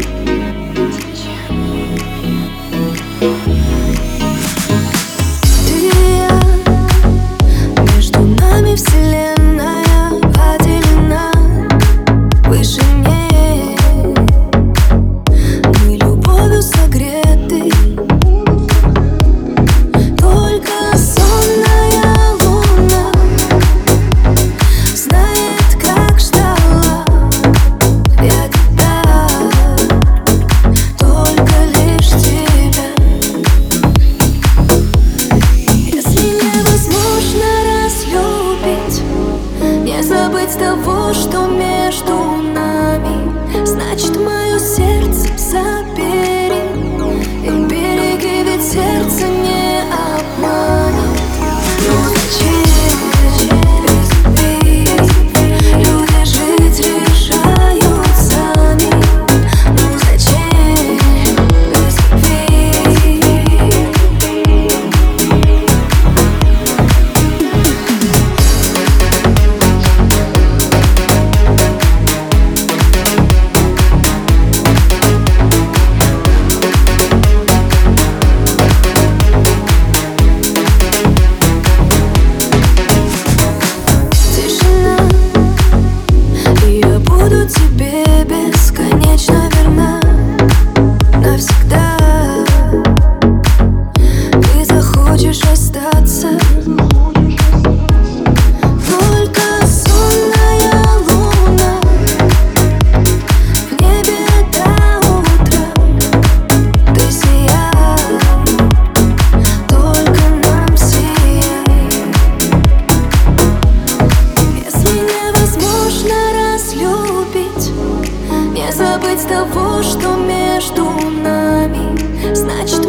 Bye. Из того, что между нами. Значит, мое сердце забит забыть того, что между нами. Значит,